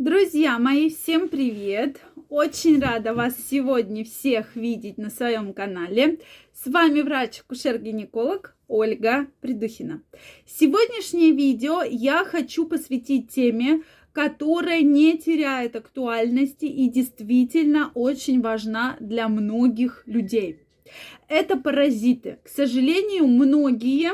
Друзья мои, всем привет! Очень рада вас сегодня всех видеть на своем канале. С вами врач-акушер-гинеколог Ольга Придухина. Сегодняшнее видео я хочу посвятить теме, которая не теряет актуальности и действительно очень важна для многих людей. Это паразиты. К сожалению, многие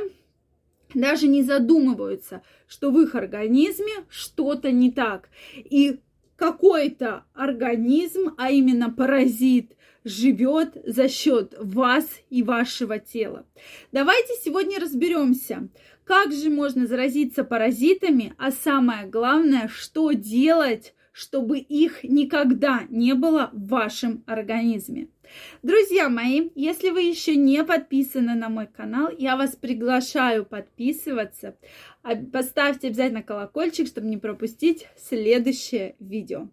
даже не задумываются, что в их организме что-то не так. И какой-то организм, а именно паразит, живет за счет вас и вашего тела. Давайте сегодня разберемся, как же можно заразиться паразитами, а самое главное, что делать, чтобы их никогда не было в вашем организме. Друзья мои, если вы еще не подписаны на мой канал, я вас приглашаю подписываться. Поставьте обязательно колокольчик, чтобы не пропустить следующее видео.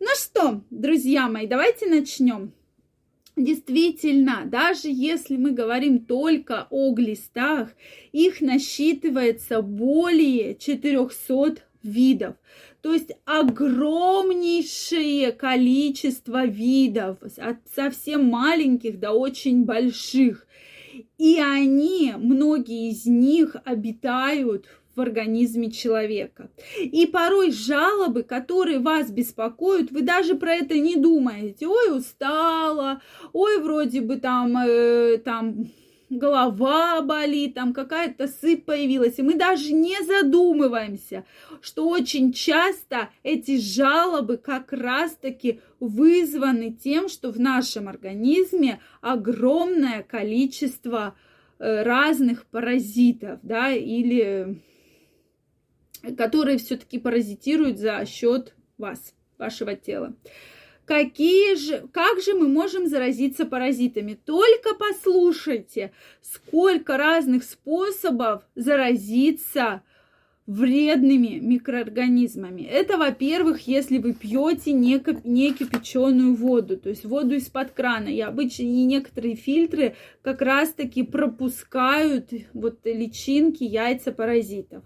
Ну что, друзья мои, давайте начнем. Действительно, даже если мы говорим только о глистах, их насчитывается более 400 видов. То есть огромнейшее количество видов, от совсем маленьких до очень больших. И они, многие из них обитают в организме человека. И порой жалобы, которые вас беспокоят, вы даже про это не думаете. Ой, устала, ой, вроде бы там, э, там голова болит, там какая-то сыпь появилась. И мы даже не задумываемся, что очень часто эти жалобы как раз-таки вызваны тем, что в нашем организме огромное количество э, разных паразитов, да, или которые все-таки паразитируют за счет вас, вашего тела. Какие же, как же мы можем заразиться паразитами? Только послушайте, сколько разных способов заразиться вредными микроорганизмами. Это, во-первых, если вы пьете не, не кипяченую воду, то есть воду из-под крана. И обычно и некоторые фильтры как раз-таки пропускают вот личинки, яйца паразитов.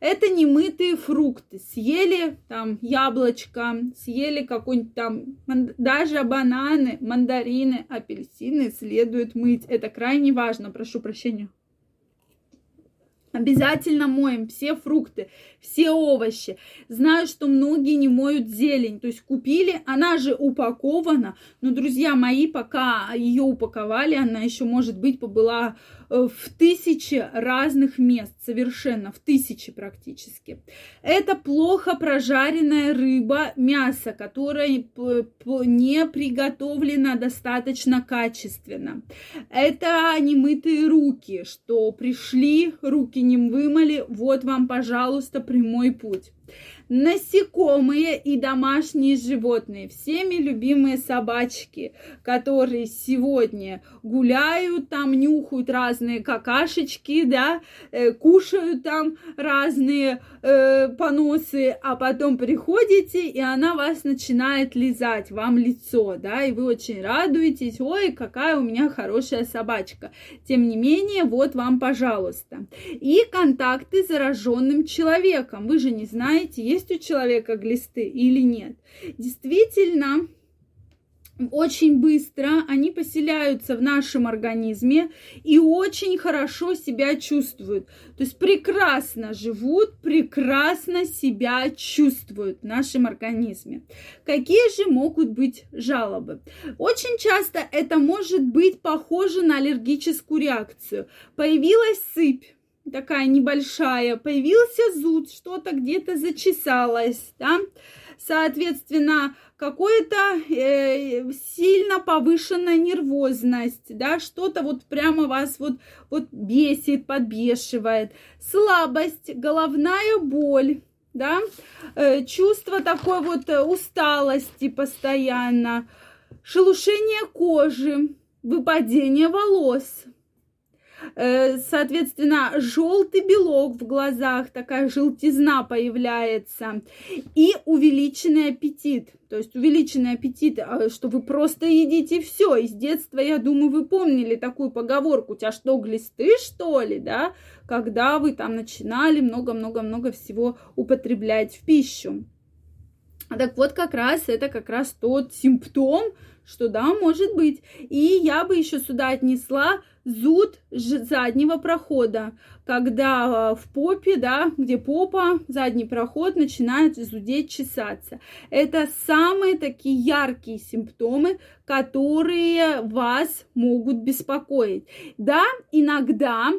Это немытые фрукты. Съели там яблочко, съели какой-нибудь там, даже бананы, мандарины, апельсины следует мыть. Это крайне важно, прошу прощения. Обязательно моем все фрукты, все овощи. Знаю, что многие не моют зелень. То есть купили, она же упакована. Но, друзья мои, пока ее упаковали, она еще, может быть, побыла в тысячи разных мест, совершенно в тысячи практически. Это плохо прожаренная рыба, мясо, которое не приготовлено достаточно качественно. Это немытые руки, что пришли, руки не вымыли, вот вам, пожалуйста, прямой путь насекомые и домашние животные, всеми любимые собачки, которые сегодня гуляют там, нюхают разные какашечки, да, э, кушают там разные э, поносы, а потом приходите, и она вас начинает лизать, вам лицо, да, и вы очень радуетесь, ой, какая у меня хорошая собачка. Тем не менее, вот вам, пожалуйста. И контакты с зараженным человеком. Вы же не знаете, есть у человека глисты или нет. Действительно, очень быстро они поселяются в нашем организме и очень хорошо себя чувствуют. То есть прекрасно живут, прекрасно себя чувствуют в нашем организме. Какие же могут быть жалобы? Очень часто это может быть похоже на аллергическую реакцию. Появилась сыпь такая небольшая, появился зуд, что-то где-то зачесалось, да, соответственно, какое-то э, сильно повышенная нервозность, да, что-то вот прямо вас вот, вот бесит, подбешивает, слабость, головная боль, да, э, чувство такой вот усталости постоянно, шелушение кожи, выпадение волос, Э, соответственно, желтый белок в глазах, такая желтизна появляется, и увеличенный аппетит. То есть увеличенный аппетит, а, что вы просто едите все. Из детства, я думаю, вы помнили такую поговорку, у тебя что, глисты, что ли, да? Когда вы там начинали много-много-много всего употреблять в пищу. Так вот, как раз это как раз тот симптом, что да, может быть. И я бы еще сюда отнесла зуд заднего прохода, когда а, в попе, да, где попа, задний проход начинает зудеть, чесаться. Это самые такие яркие симптомы, которые вас могут беспокоить. Да, иногда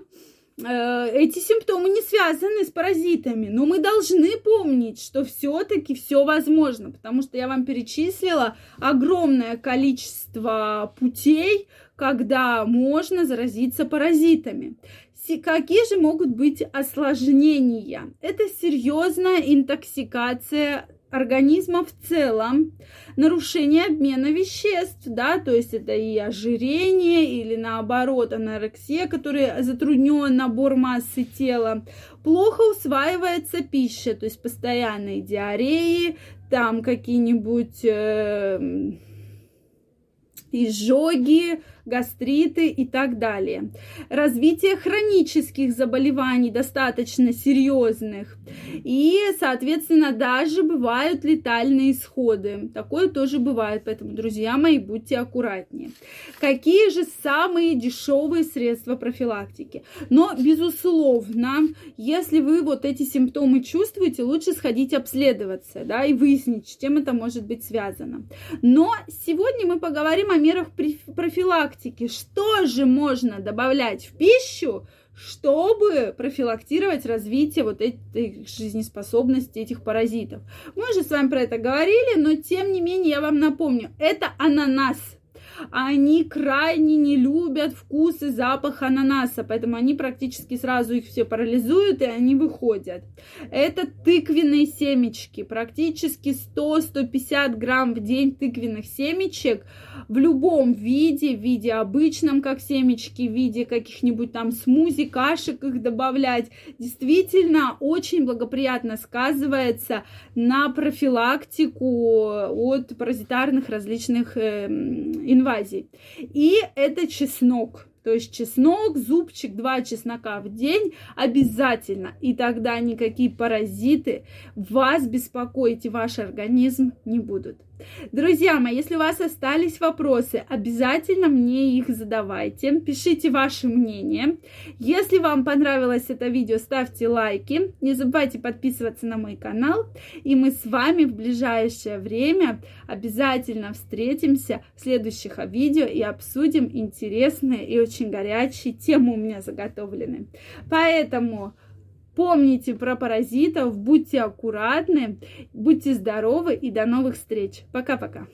эти симптомы не связаны с паразитами, но мы должны помнить, что все-таки все возможно, потому что я вам перечислила огромное количество путей, когда можно заразиться паразитами. Какие же могут быть осложнения? Это серьезная интоксикация организма в целом, нарушение обмена веществ, да, то есть это и ожирение или наоборот анорексия, которая затруднен набор массы тела, плохо усваивается пища, то есть постоянные диареи, там какие-нибудь э, изжоги, гастриты и так далее. Развитие хронических заболеваний достаточно серьезных. И, соответственно, даже бывают летальные исходы. Такое тоже бывает, поэтому, друзья мои, будьте аккуратнее. Какие же самые дешевые средства профилактики? Но, безусловно, если вы вот эти симптомы чувствуете, лучше сходить обследоваться, да, и выяснить, с чем это может быть связано. Но сегодня мы поговорим о мерах профилактики профилактики, что же можно добавлять в пищу, чтобы профилактировать развитие вот этих жизнеспособностей этих паразитов. Мы уже с вами про это говорили, но тем не менее я вам напомню, это ананас – они крайне не любят вкус и запах ананаса, поэтому они практически сразу их все парализуют и они выходят. Это тыквенные семечки, практически 100-150 грамм в день тыквенных семечек в любом виде, в виде обычном, как семечки, в виде каких-нибудь там смузи, кашек их добавлять, действительно очень благоприятно сказывается на профилактику от паразитарных различных э, инвазий инвазий. И это чеснок. То есть чеснок, зубчик, два чеснока в день обязательно. И тогда никакие паразиты вас беспокоить и ваш организм не будут. Друзья мои, если у вас остались вопросы, обязательно мне их задавайте. Пишите ваше мнение. Если вам понравилось это видео, ставьте лайки. Не забывайте подписываться на мой канал. И мы с вами в ближайшее время обязательно встретимся в следующих видео и обсудим интересные и очень горячие темы у меня заготовлены. Поэтому Помните про паразитов, будьте аккуратны, будьте здоровы и до новых встреч. Пока-пока.